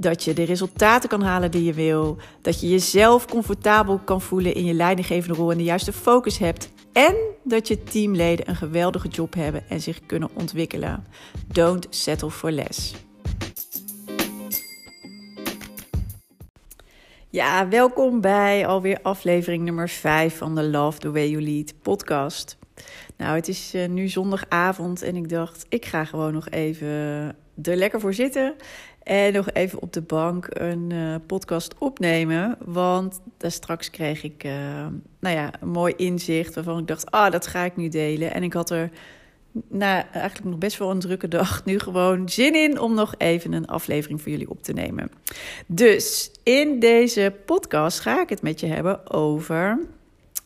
Dat je de resultaten kan halen die je wil. Dat je jezelf comfortabel kan voelen in je leidinggevende rol en de juiste focus hebt. En dat je teamleden een geweldige job hebben en zich kunnen ontwikkelen. Don't settle for less. Ja, welkom bij alweer aflevering nummer 5 van de Love the Way You Lead podcast. Nou, het is uh, nu zondagavond en ik dacht, ik ga gewoon nog even er lekker voor zitten. En nog even op de bank een uh, podcast opnemen. Want daar straks kreeg ik uh, nou ja, een mooi inzicht waarvan ik dacht, ah, dat ga ik nu delen. En ik had er na eigenlijk nog best wel een drukke dag, nu gewoon zin in om nog even een aflevering voor jullie op te nemen. Dus in deze podcast ga ik het met je hebben over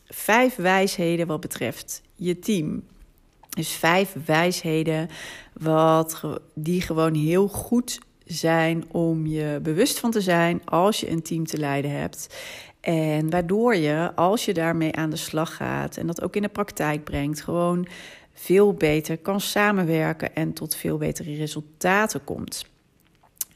vijf wijsheden wat betreft je team. Dus vijf wijsheden wat, die gewoon heel goed zijn om je bewust van te zijn als je een team te leiden hebt. En waardoor je, als je daarmee aan de slag gaat en dat ook in de praktijk brengt, gewoon veel beter kan samenwerken en tot veel betere resultaten komt.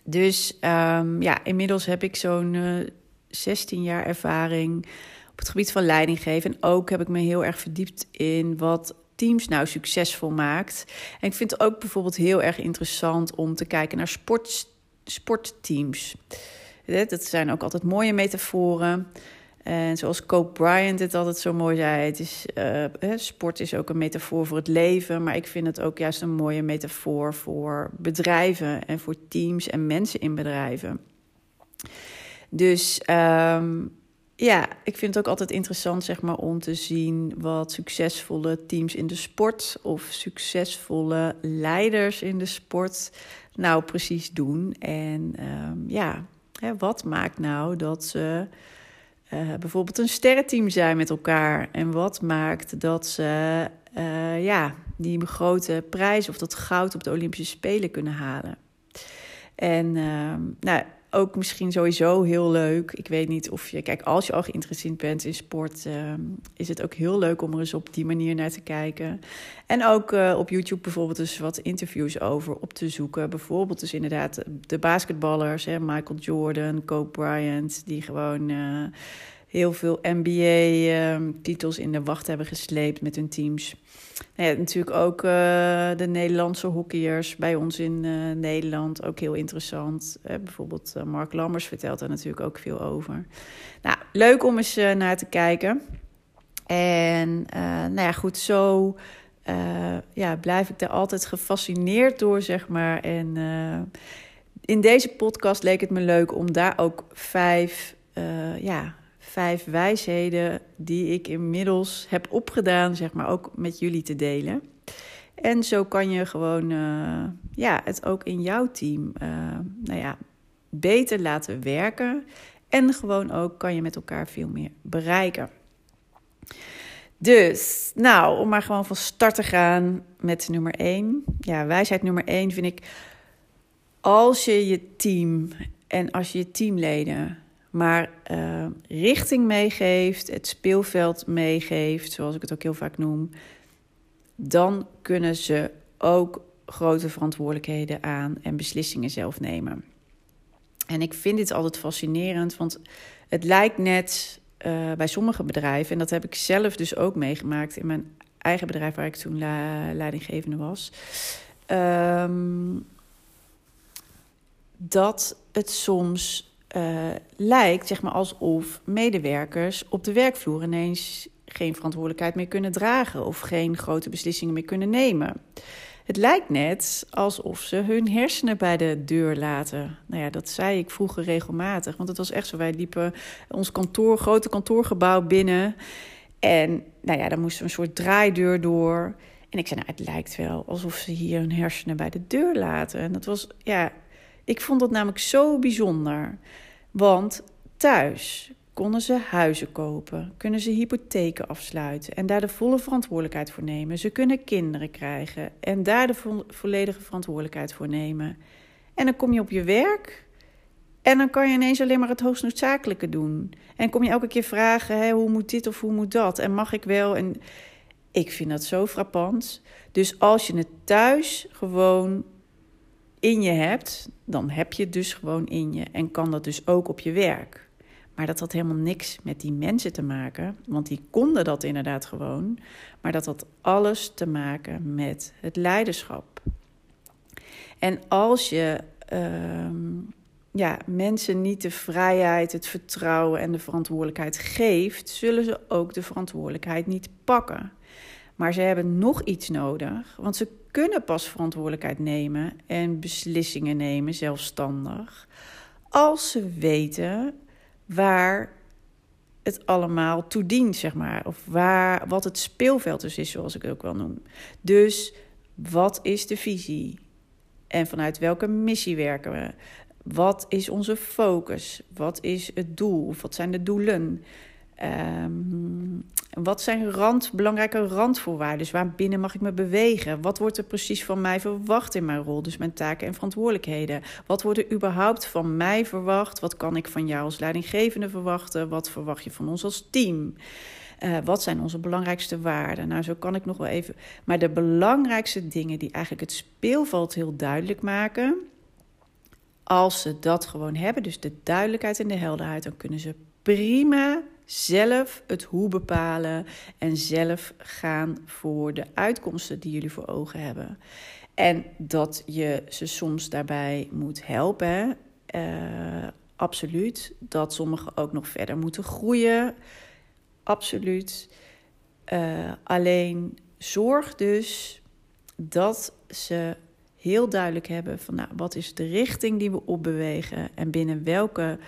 Dus um, ja, inmiddels heb ik zo'n uh, eh, 16 jaar ervaring op het gebied van leidinggeven. En ook heb ik me heel erg verdiept in wat teams nou succesvol maakt. En ik vind het ook bijvoorbeeld heel erg interessant om te kijken naar sport, sportteams. Dat zijn ook altijd mooie metaforen. En zoals Cope Bryant het altijd zo mooi zei: het is, uh, sport is ook een metafoor voor het leven. Maar ik vind het ook juist een mooie metafoor voor bedrijven en voor teams en mensen in bedrijven. Dus um, ja, ik vind het ook altijd interessant zeg maar, om te zien wat succesvolle teams in de sport of succesvolle leiders in de sport nou precies doen. En um, ja, hè, wat maakt nou dat ze uh, bijvoorbeeld een sterrenteam zijn met elkaar? En wat maakt dat ze uh, ja, die grote prijs of dat goud op de Olympische Spelen kunnen halen? En uh, nou, ook misschien sowieso heel leuk. Ik weet niet of je, kijk, als je al geïnteresseerd bent in sport, uh, is het ook heel leuk om er eens op die manier naar te kijken. En ook uh, op YouTube bijvoorbeeld dus wat interviews over op te zoeken. Bijvoorbeeld dus inderdaad de basketballers, hè, Michael Jordan, Kobe Bryant, die gewoon uh, heel veel NBA-titels in de wacht hebben gesleept met hun teams. Nou ja, natuurlijk ook uh, de Nederlandse hockeyers bij ons in uh, Nederland. Ook heel interessant. Uh, bijvoorbeeld Mark Lammers vertelt daar natuurlijk ook veel over. Nou, leuk om eens naar te kijken. En nou ja, goed, zo ja, blijf ik daar altijd gefascineerd door, zeg maar. En in deze podcast leek het me leuk om daar ook vijf ja, vijf wijsheden die ik inmiddels heb opgedaan, zeg maar, ook met jullie te delen. En zo kan je gewoon uh, ja, het ook in jouw team uh, nou ja, beter laten werken. En gewoon ook kan je met elkaar veel meer bereiken. Dus, nou, om maar gewoon van start te gaan met nummer 1. Ja, wijsheid nummer 1 vind ik. Als je je team en als je teamleden maar uh, richting meegeeft, het speelveld meegeeft, zoals ik het ook heel vaak noem, dan kunnen ze ook grote verantwoordelijkheden aan en beslissingen zelf nemen. En ik vind dit altijd fascinerend, want het lijkt net uh, bij sommige bedrijven, en dat heb ik zelf dus ook meegemaakt in mijn eigen bedrijf waar ik toen leidinggevende was. Um, dat het soms uh, lijkt zeg maar alsof medewerkers op de werkvloer ineens geen verantwoordelijkheid meer kunnen dragen of geen grote beslissingen meer kunnen nemen. Het lijkt net alsof ze hun hersenen bij de deur laten. Nou ja, dat zei ik vroeger regelmatig. Want het was echt zo. Wij liepen ons kantoor, grote kantoorgebouw binnen. En nou ja, dan moesten we een soort draaideur door. En ik zei, nou, het lijkt wel alsof ze hier hun hersenen bij de deur laten. En dat was, ja, ik vond dat namelijk zo bijzonder. Want thuis konden ze huizen kopen, kunnen ze hypotheken afsluiten en daar de volle verantwoordelijkheid voor nemen. Ze kunnen kinderen krijgen en daar de vo volledige verantwoordelijkheid voor nemen. En dan kom je op je werk en dan kan je ineens alleen maar het hoogst noodzakelijke doen. En kom je elke keer vragen: hoe moet dit of hoe moet dat? En mag ik wel? En ik vind dat zo frappant. Dus als je het thuis gewoon in je hebt, dan heb je het dus gewoon in je en kan dat dus ook op je werk. Maar dat had helemaal niks met die mensen te maken, want die konden dat inderdaad gewoon. Maar dat had alles te maken met het leiderschap. En als je uh, ja, mensen niet de vrijheid, het vertrouwen en de verantwoordelijkheid geeft, zullen ze ook de verantwoordelijkheid niet pakken. Maar ze hebben nog iets nodig, want ze kunnen pas verantwoordelijkheid nemen en beslissingen nemen zelfstandig als ze weten waar het allemaal toe dient, zeg maar. Of waar, wat het speelveld dus is, zoals ik ook wel noem. Dus wat is de visie? En vanuit welke missie werken we? Wat is onze focus? Wat is het doel? Of wat zijn de doelen? Um, wat zijn rand, belangrijke randvoorwaarden? Dus waar binnen mag ik me bewegen? Wat wordt er precies van mij verwacht in mijn rol? Dus mijn taken en verantwoordelijkheden. Wat wordt er überhaupt van mij verwacht? Wat kan ik van jou als leidinggevende verwachten? Wat verwacht je van ons als team? Uh, wat zijn onze belangrijkste waarden? Nou, zo kan ik nog wel even. Maar de belangrijkste dingen die eigenlijk het speelveld heel duidelijk maken. Als ze dat gewoon hebben, dus de duidelijkheid en de helderheid, dan kunnen ze prima zelf het hoe bepalen en zelf gaan voor de uitkomsten die jullie voor ogen hebben. En dat je ze soms daarbij moet helpen, uh, absoluut. Dat sommigen ook nog verder moeten groeien, absoluut. Uh, alleen zorg dus dat ze heel duidelijk hebben van nou, wat is de richting die we opbewegen en binnen welke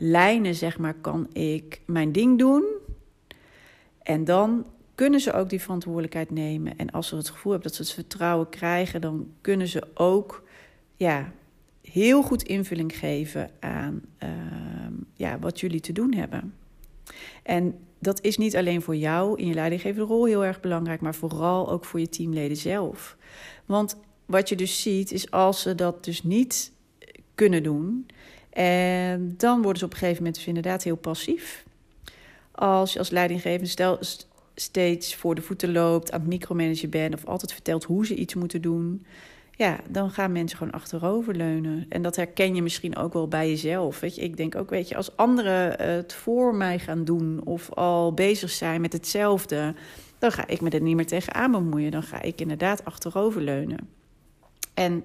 lijnen, zeg maar, kan ik mijn ding doen. En dan kunnen ze ook die verantwoordelijkheid nemen. En als ze het gevoel hebben dat ze het vertrouwen krijgen, dan kunnen ze ook ja, heel goed invulling geven aan uh, ja, wat jullie te doen hebben. En dat is niet alleen voor jou in je leidinggevende rol heel erg belangrijk, maar vooral ook voor je teamleden zelf. Want wat je dus ziet, is als ze dat dus niet kunnen doen, en dan worden ze op een gegeven moment dus inderdaad heel passief. Als je als leidinggevende steeds voor de voeten loopt, aan het micromanagen bent of altijd vertelt hoe ze iets moeten doen, ja, dan gaan mensen gewoon achteroverleunen. En dat herken je misschien ook wel bij jezelf. Weet je, ik denk ook, weet je, als anderen het voor mij gaan doen of al bezig zijn met hetzelfde, dan ga ik me er niet meer tegenaan bemoeien. Dan ga ik inderdaad achteroverleunen. En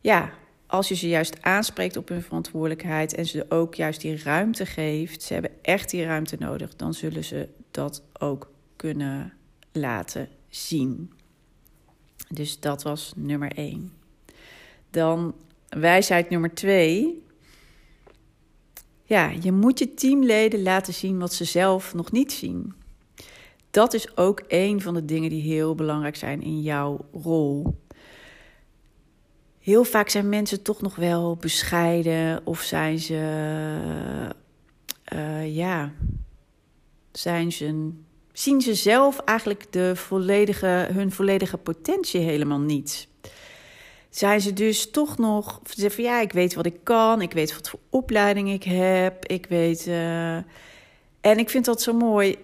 ja, als je ze juist aanspreekt op hun verantwoordelijkheid en ze ook juist die ruimte geeft, ze hebben echt die ruimte nodig, dan zullen ze dat ook kunnen laten zien. Dus dat was nummer één. Dan wijsheid nummer twee. Ja, je moet je teamleden laten zien wat ze zelf nog niet zien. Dat is ook een van de dingen die heel belangrijk zijn in jouw rol heel vaak zijn mensen toch nog wel bescheiden of zijn ze, uh, ja, zijn ze, zien ze zelf eigenlijk de volledige, hun volledige potentie helemaal niet. Zijn ze dus toch nog, ze van ja, ik weet wat ik kan, ik weet wat voor opleiding ik heb, ik weet. Uh, en ik vind dat zo mooi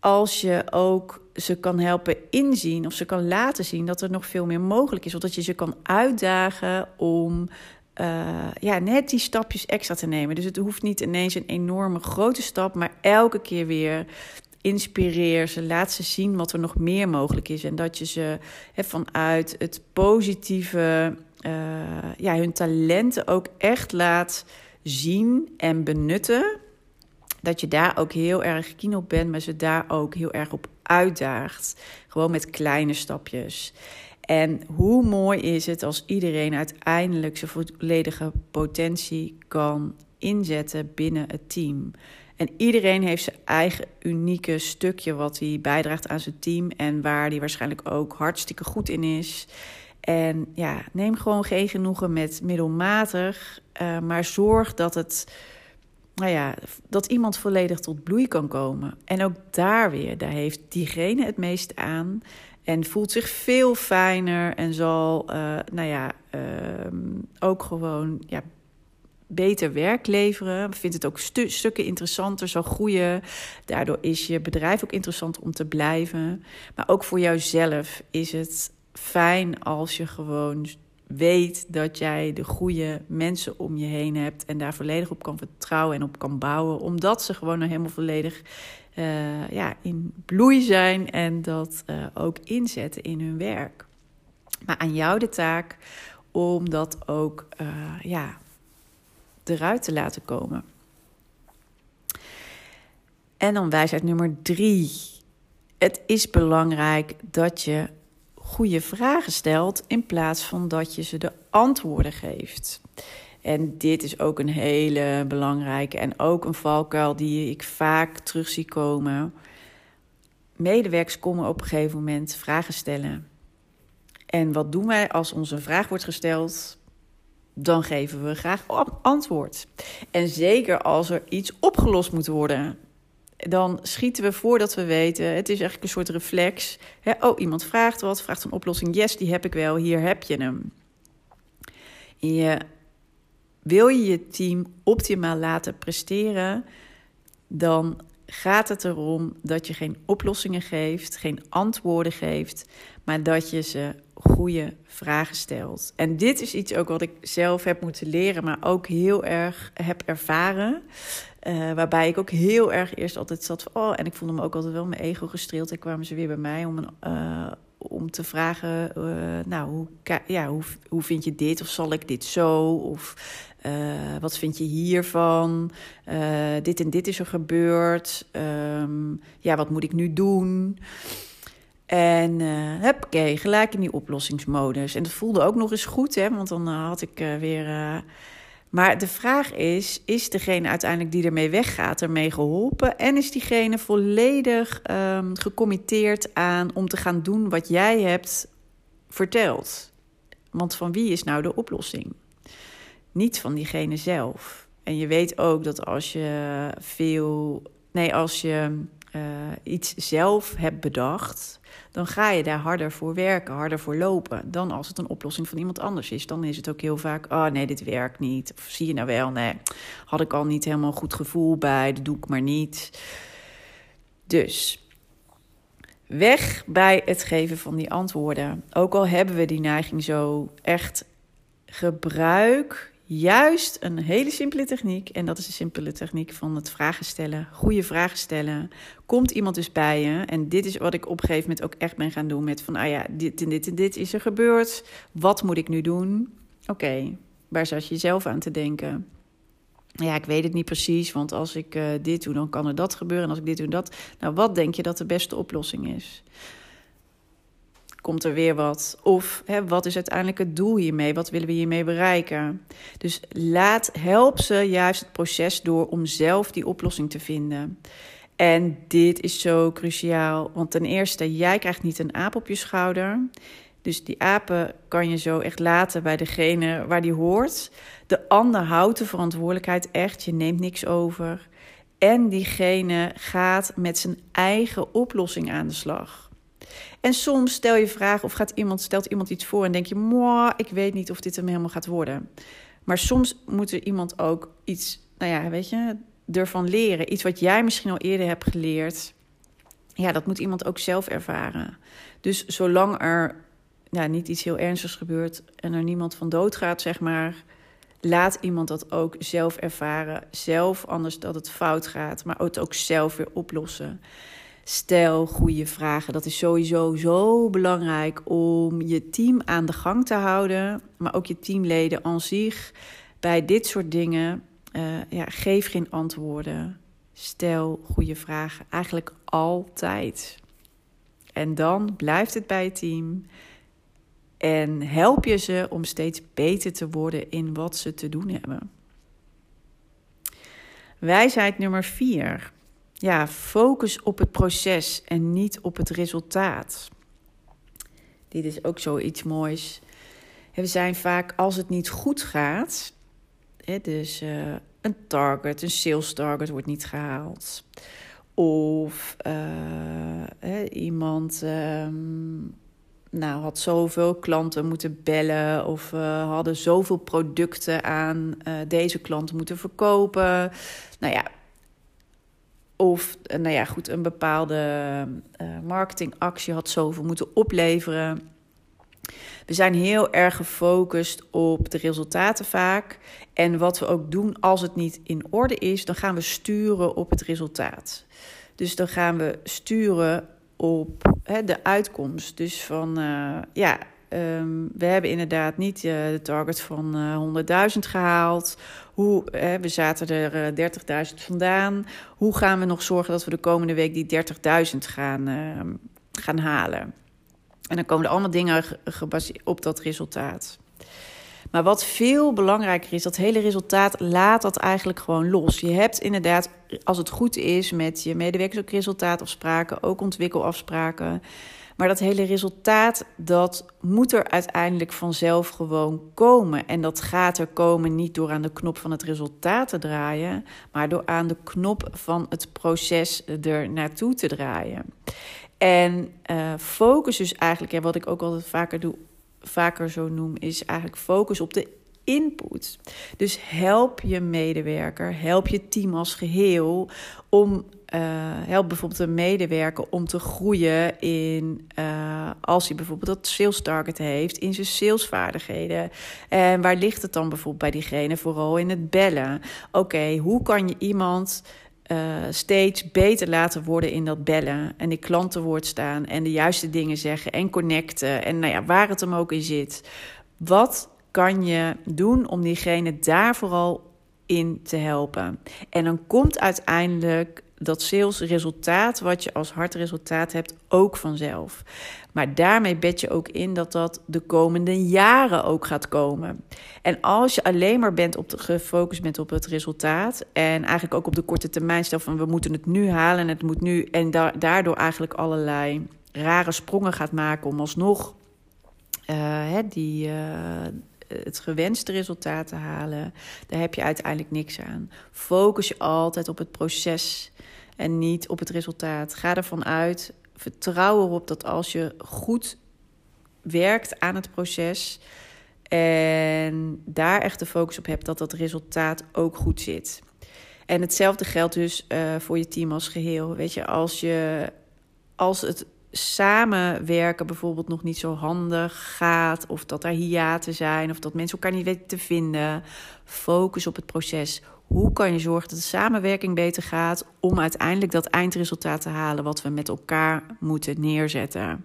als je ook ze kan helpen inzien of ze kan laten zien dat er nog veel meer mogelijk is. Of dat je ze kan uitdagen om uh, ja, net die stapjes extra te nemen. Dus het hoeft niet ineens een enorme grote stap, maar elke keer weer inspireer ze, laat ze zien wat er nog meer mogelijk is. En dat je ze vanuit het positieve, uh, ja, hun talenten ook echt laat zien en benutten dat je daar ook heel erg keen op bent, maar ze daar ook heel erg op uitdaagt. Gewoon met kleine stapjes. En hoe mooi is het als iedereen uiteindelijk zijn volledige potentie kan inzetten binnen het team. En iedereen heeft zijn eigen unieke stukje wat hij bijdraagt aan zijn team en waar hij waarschijnlijk ook hartstikke goed in is. En ja, neem gewoon geen genoegen met middelmatig, uh, maar zorg dat het nou ja, dat iemand volledig tot bloei kan komen. En ook daar weer, daar heeft diegene het meest aan. En voelt zich veel fijner en zal, uh, nou ja, uh, ook gewoon ja, beter werk leveren. Vindt het ook stu stukken interessanter, zal groeien. Daardoor is je bedrijf ook interessant om te blijven. Maar ook voor jouzelf is het fijn als je gewoon weet dat jij de goede mensen om je heen hebt en daar volledig op kan vertrouwen en op kan bouwen, omdat ze gewoon helemaal volledig uh, ja, in bloei zijn en dat uh, ook inzetten in hun werk. Maar aan jou de taak om dat ook uh, ja, eruit te laten komen. En dan wijsheid nummer drie. Het is belangrijk dat je goede vragen stelt in plaats van dat je ze de antwoorden geeft. En dit is ook een hele belangrijke en ook een valkuil die ik vaak terug zie komen. Medewerkers komen op een gegeven moment vragen stellen. En wat doen wij als onze vraag wordt gesteld? Dan geven we graag antwoord. En zeker als er iets opgelost moet worden dan schieten we voordat we weten. Het is eigenlijk een soort reflex. Hè? Oh, iemand vraagt wat, vraagt een oplossing. Yes, die heb ik wel. Hier heb je hem. je, wil je je team optimaal laten presteren, dan gaat het erom dat je geen oplossingen geeft, geen antwoorden geeft, maar dat je ze goede vragen stelt. En dit is iets ook wat ik zelf heb moeten leren, maar ook heel erg heb ervaren. Uh, waarbij ik ook heel erg eerst altijd zat van, oh, en ik voelde me ook altijd wel mijn ego gestreeld. En kwamen ze weer bij mij om, een, uh, om te vragen, uh, nou, hoe, ja, hoe, hoe vind je dit? Of zal ik dit zo? Of wat vind je hiervan? dit en dit is er gebeurd. Um, ja, wat moet ik nu doen? En uh, gelijk in die oplossingsmodus. En dat voelde ook nog eens goed, hè, want dan had ik weer maar de vraag is: is degene uiteindelijk die ermee weggaat, ermee geholpen? En is diegene volledig um, gecommitteerd aan om te gaan doen wat jij hebt verteld? Want van wie is nou de oplossing? Niet van diegene zelf. En je weet ook dat als je veel. Nee, als je uh, iets zelf hebt bedacht, dan ga je daar harder voor werken, harder voor lopen. Dan als het een oplossing van iemand anders is. Dan is het ook heel vaak, oh nee, dit werkt niet. Of zie je nou wel, nee, had ik al niet helemaal goed gevoel bij, dat doe ik maar niet. Dus weg bij het geven van die antwoorden. Ook al hebben we die neiging zo echt gebruik juist een hele simpele techniek. En dat is de simpele techniek van het vragen stellen. Goede vragen stellen. Komt iemand dus bij je? En dit is wat ik op een gegeven moment ook echt ben gaan doen. Met van, ah ja, dit en dit en dit is er gebeurd. Wat moet ik nu doen? Oké, waar zat je zelf aan te denken? Ja, ik weet het niet precies, want als ik uh, dit doe, dan kan er dat gebeuren. En als ik dit doe, dat. Nou, wat denk je dat de beste oplossing is? Komt er weer wat? Of hè, wat is uiteindelijk het doel hiermee? Wat willen we hiermee bereiken? Dus laat, help ze juist het proces door om zelf die oplossing te vinden. En dit is zo cruciaal, want ten eerste, jij krijgt niet een aap op je schouder. Dus die apen kan je zo echt laten bij degene waar die hoort. De ander houdt de verantwoordelijkheid echt, je neemt niks over. En diegene gaat met zijn eigen oplossing aan de slag. En soms stel je vragen of gaat iemand, stelt iemand iets voor en denk je, moi, ik weet niet of dit hem helemaal gaat worden. Maar soms moet er iemand ook iets, nou ja, weet je, ervan leren. Iets wat jij misschien al eerder hebt geleerd. Ja, dat moet iemand ook zelf ervaren. Dus zolang er ja, niet iets heel ernstigs gebeurt en er niemand van dood gaat, zeg maar. Laat iemand dat ook zelf ervaren. Zelf, anders dat het fout gaat, maar het ook zelf weer oplossen. Stel goede vragen. Dat is sowieso zo belangrijk om je team aan de gang te houden, maar ook je teamleden aan zich. Bij dit soort dingen, uh, ja, geef geen antwoorden. Stel goede vragen. Eigenlijk altijd. En dan blijft het bij het team. En help je ze om steeds beter te worden in wat ze te doen hebben. Wijsheid nummer 4 ja, focus op het proces en niet op het resultaat. Dit is ook zoiets moois. We zijn vaak, als het niet goed gaat, dus uh, een target, een sales target wordt niet gehaald. Of uh, iemand um, nou, had zoveel klanten moeten bellen of uh, hadden zoveel producten aan deze klanten moeten verkopen. Nou ja, of nou ja, goed, een bepaalde marketingactie had zoveel moeten opleveren. We zijn heel erg gefocust op de resultaten vaak. En wat we ook doen als het niet in orde is, dan gaan we sturen op het resultaat. Dus dan gaan we sturen op hè, de uitkomst. Dus van uh, ja, um, we hebben inderdaad niet uh, de target van uh, 100.000 gehaald. Hoe, we zaten er 30.000 vandaan. Hoe gaan we nog zorgen dat we de komende week die 30.000 gaan, ehm, gaan halen? En dan komen er allemaal dingen gebaseerd op dat resultaat. Maar wat veel belangrijker is, dat hele resultaat laat dat eigenlijk gewoon los. Je hebt inderdaad, als het goed is met je medewerkers ook resultaatafspraken, ook ontwikkelafspraken. Maar dat hele resultaat, dat moet er uiteindelijk vanzelf gewoon komen. En dat gaat er komen niet door aan de knop van het resultaat te draaien, maar door aan de knop van het proces er naartoe te draaien. En uh, focus dus eigenlijk, ja, wat ik ook altijd vaker doe, vaker zo noem, is eigenlijk focus op de input. Dus help je medewerker, help je team als geheel om uh, help bijvoorbeeld een medewerker om te groeien in uh, als hij bijvoorbeeld dat sales target heeft in zijn salesvaardigheden. En waar ligt het dan bijvoorbeeld bij diegene? Vooral in het bellen. Oké, hoe kan je iemand uh, steeds beter laten worden in dat bellen. En die klanten woord staan en de juiste dingen zeggen en connecten. En nou ja, waar het hem ook in zit. Wat kan je doen om diegene daar vooral in te helpen? En dan komt uiteindelijk dat salesresultaat, wat je als hartresultaat hebt, ook vanzelf. Maar daarmee bed je ook in dat dat de komende jaren ook gaat komen. En als je alleen maar bent op de, gefocust bent op het resultaat en eigenlijk ook op de korte termijn stel van we moeten het nu halen en het moet nu en da daardoor eigenlijk allerlei rare sprongen gaat maken om alsnog hè, die, uh, het gewenste resultaat te halen, daar heb je uiteindelijk niks aan. Focus je altijd op het proces en niet op het resultaat. Ga ervan uit, vertrouw erop dat als je goed werkt aan het proces en daar echt de focus op hebt, dat dat resultaat ook goed zit. En hetzelfde geldt dus uh, voor je team als geheel. Weet je, als je als het samenwerken bijvoorbeeld nog niet zo handig gaat, of dat er hiaten zijn, of dat mensen elkaar niet weten te vinden, focus op het proces. Hoe kan je zorgen dat de samenwerking beter gaat om uiteindelijk dat eindresultaat te halen wat we met elkaar moeten neerzetten?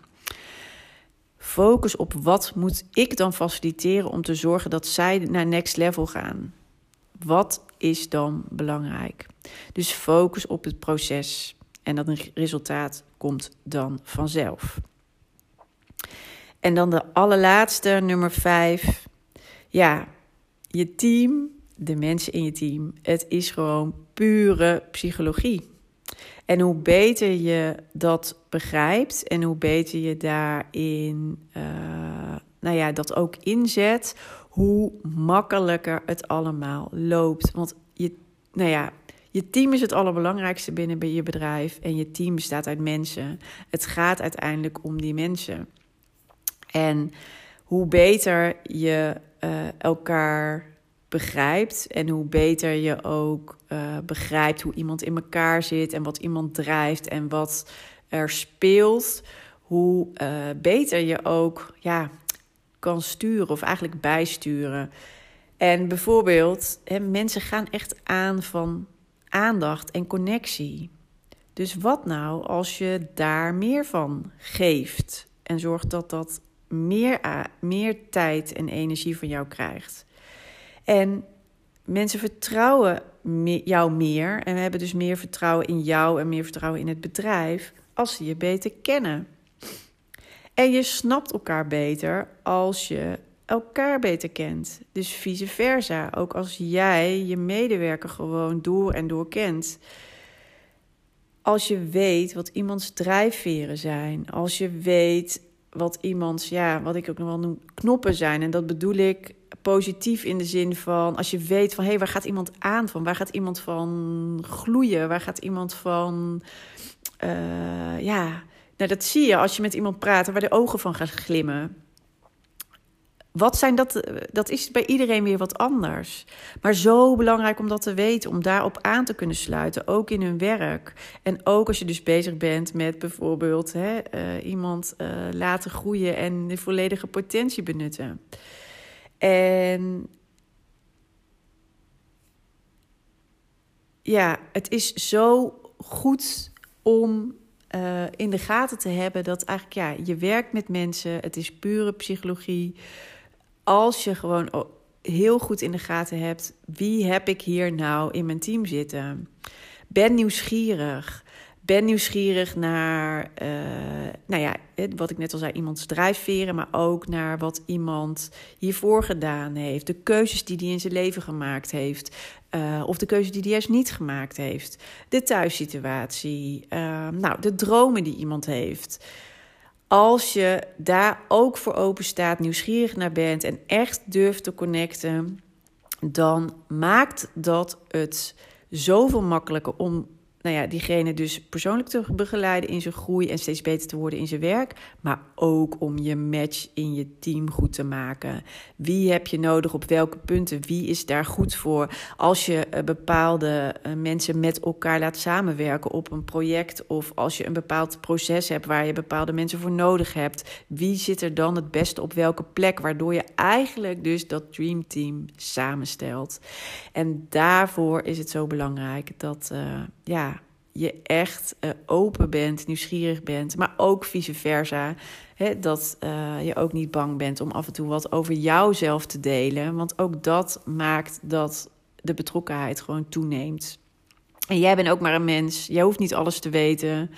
Focus op wat moet ik dan faciliteren om te zorgen dat zij naar next level gaan. Wat is dan belangrijk? Dus focus op het proces en dat resultaat komt dan vanzelf. En dan de allerlaatste, nummer vijf. Ja, je team de mensen in je team. Het is gewoon pure psychologie. En hoe beter je dat begrijpt en hoe beter je daarin, uh, nou ja, dat ook inzet, hoe makkelijker het allemaal loopt. Want je, nou ja, je team is het allerbelangrijkste binnen bij je bedrijf en je team bestaat uit mensen. Het gaat uiteindelijk om die mensen. En hoe beter je uh, elkaar begrijpt en hoe beter je ook uh, begrijpt hoe iemand in elkaar zit en wat iemand drijft en wat er speelt, hoe uh, beter je ook ja, kan sturen of eigenlijk bijsturen. En bijvoorbeeld, hè, mensen gaan echt aan van aandacht en connectie. Dus wat nou als je daar meer van geeft en zorgt dat dat meer, meer tijd en energie van jou krijgt? En mensen vertrouwen jou meer en hebben dus meer vertrouwen in jou en meer vertrouwen in het bedrijf als ze je beter kennen. En je snapt elkaar beter als je elkaar beter kent. Dus vice versa. Ook als jij je medewerker gewoon door en door kent. Als je weet wat iemands drijfveren zijn. Als je weet wat iemands, ja, wat ik ook nog wel noem, knoppen zijn. En dat bedoel ik positief in de zin van als je weet van hé, hey, waar gaat iemand aan van? Waar gaat iemand van gloeien? Waar gaat iemand van. Uh, ja, nou, dat zie je als je met iemand praat waar de ogen van gaan glimmen. Wat zijn dat? Dat is bij iedereen weer wat anders. Maar zo belangrijk om dat te weten, om daarop aan te kunnen sluiten, ook in hun werk. En ook als je dus bezig bent met bijvoorbeeld hè, uh, iemand uh, laten groeien en de volledige potentie benutten. En ja, het is zo goed om in de gaten te hebben dat eigenlijk ja, je werkt met mensen, het is pure psychologie. Als je gewoon heel goed in de gaten hebt, wie heb ik hier nou in mijn team zitten? Ben nieuwsgierig. Ben nieuwsgierig naar, uh, nou ja, wat ik net al zei, iemands drijfveren, maar ook naar wat iemand hiervoor gedaan heeft. De keuzes die hij in zijn leven gemaakt heeft. Uh, of de keuzes die hij juist niet gemaakt heeft. De thuissituatie. Uh, nou, de dromen die iemand heeft. Als je daar ook voor open staat, nieuwsgierig naar bent en echt durft te connecten, dan maakt dat het zoveel makkelijker om nou ja, diegene dus persoonlijk te begeleiden in zijn groei en steeds beter te worden in zijn werk. Maar ook om je match in je team goed te maken. Wie heb je nodig op welke punten? Wie is daar goed voor? Als je eh, bepaalde eh, mensen met elkaar laat samenwerken op een project. Of als je een bepaald proces hebt waar je bepaalde mensen voor nodig hebt. Wie zit er dan het beste op welke plek? Waardoor je eigenlijk dus dat dream team samenstelt. En daarvoor is het zo belangrijk dat. Uh, ja, je echt uh, open bent, nieuwsgierig bent, maar ook vice versa. Hè, dat uh, je ook niet bang bent om af en toe wat over jouzelf te delen. Want ook dat maakt dat de betrokkenheid gewoon toeneemt. En jij bent ook maar een mens. Jij hoeft niet alles te weten.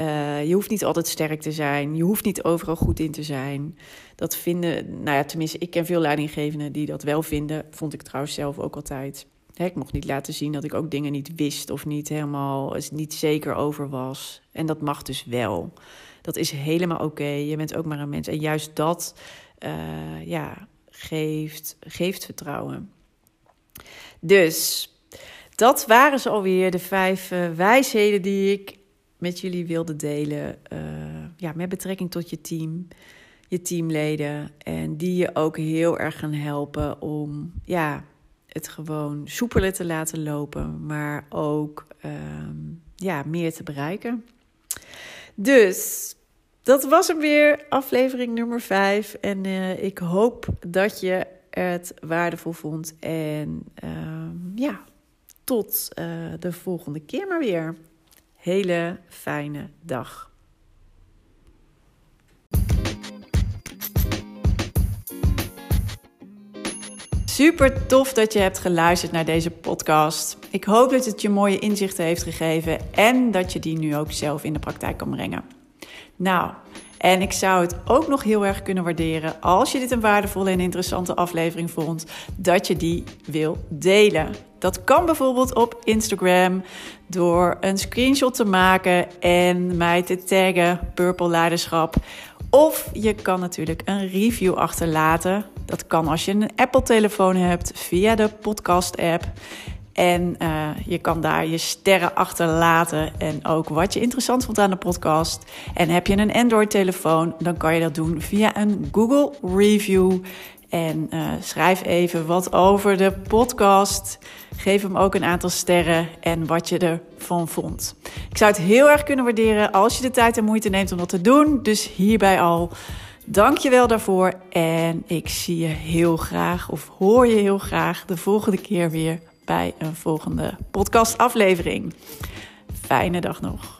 Uh, je hoeft niet altijd sterk te zijn. Je hoeft niet overal goed in te zijn. Dat vinden, nou ja, tenminste, ik ken veel leidinggevenden die dat wel vinden. Vond ik trouwens zelf ook altijd ik mocht niet laten zien dat ik ook dingen niet wist of niet helemaal niet zeker over was. En dat mag dus wel. Dat is helemaal oké. Je bent ook maar een mens. En juist dat uh, ja, geeft, geeft vertrouwen. Dus dat waren ze alweer, de vijf uh, wijsheden die ik met jullie wilde delen. Ja, met betrekking tot je team, je teamleden. En die je ook heel erg gaan helpen om ja, het gewoon soepeler te laten lopen, maar ook ehm, ja, meer te bereiken. Dus dat was hem weer, aflevering nummer 5. En uh, ik hoop dat je het waardevol vond. En uh, ja, tot uh, de volgende keer maar weer. Hele fijne dag. Super tof dat je hebt geluisterd naar deze podcast. Ik hoop dat het je mooie inzichten heeft gegeven en dat je die nu ook zelf in de praktijk kan brengen. Nou, en ik zou het ook nog heel erg kunnen waarderen als je dit een waardevolle en interessante aflevering vond, dat je die wil delen. Dat kan bijvoorbeeld op Instagram door een screenshot te maken en mij te taggen Purple Leiderschap. Of je kan natuurlijk een review achterlaten. Dat kan als je een Apple-telefoon hebt via de podcast-app. En uh, je kan daar je sterren achterlaten en ook wat je interessant vond aan de podcast. En heb je een Android-telefoon, dan kan je dat doen via een Google Review. En uh, schrijf even wat over de podcast. Geef hem ook een aantal sterren en wat je ervan vond. Ik zou het heel erg kunnen waarderen als je de tijd en moeite neemt om dat te doen. Dus hierbij al. Dank je wel daarvoor. En ik zie je heel graag, of hoor je heel graag, de volgende keer weer bij een volgende podcastaflevering. Fijne dag nog.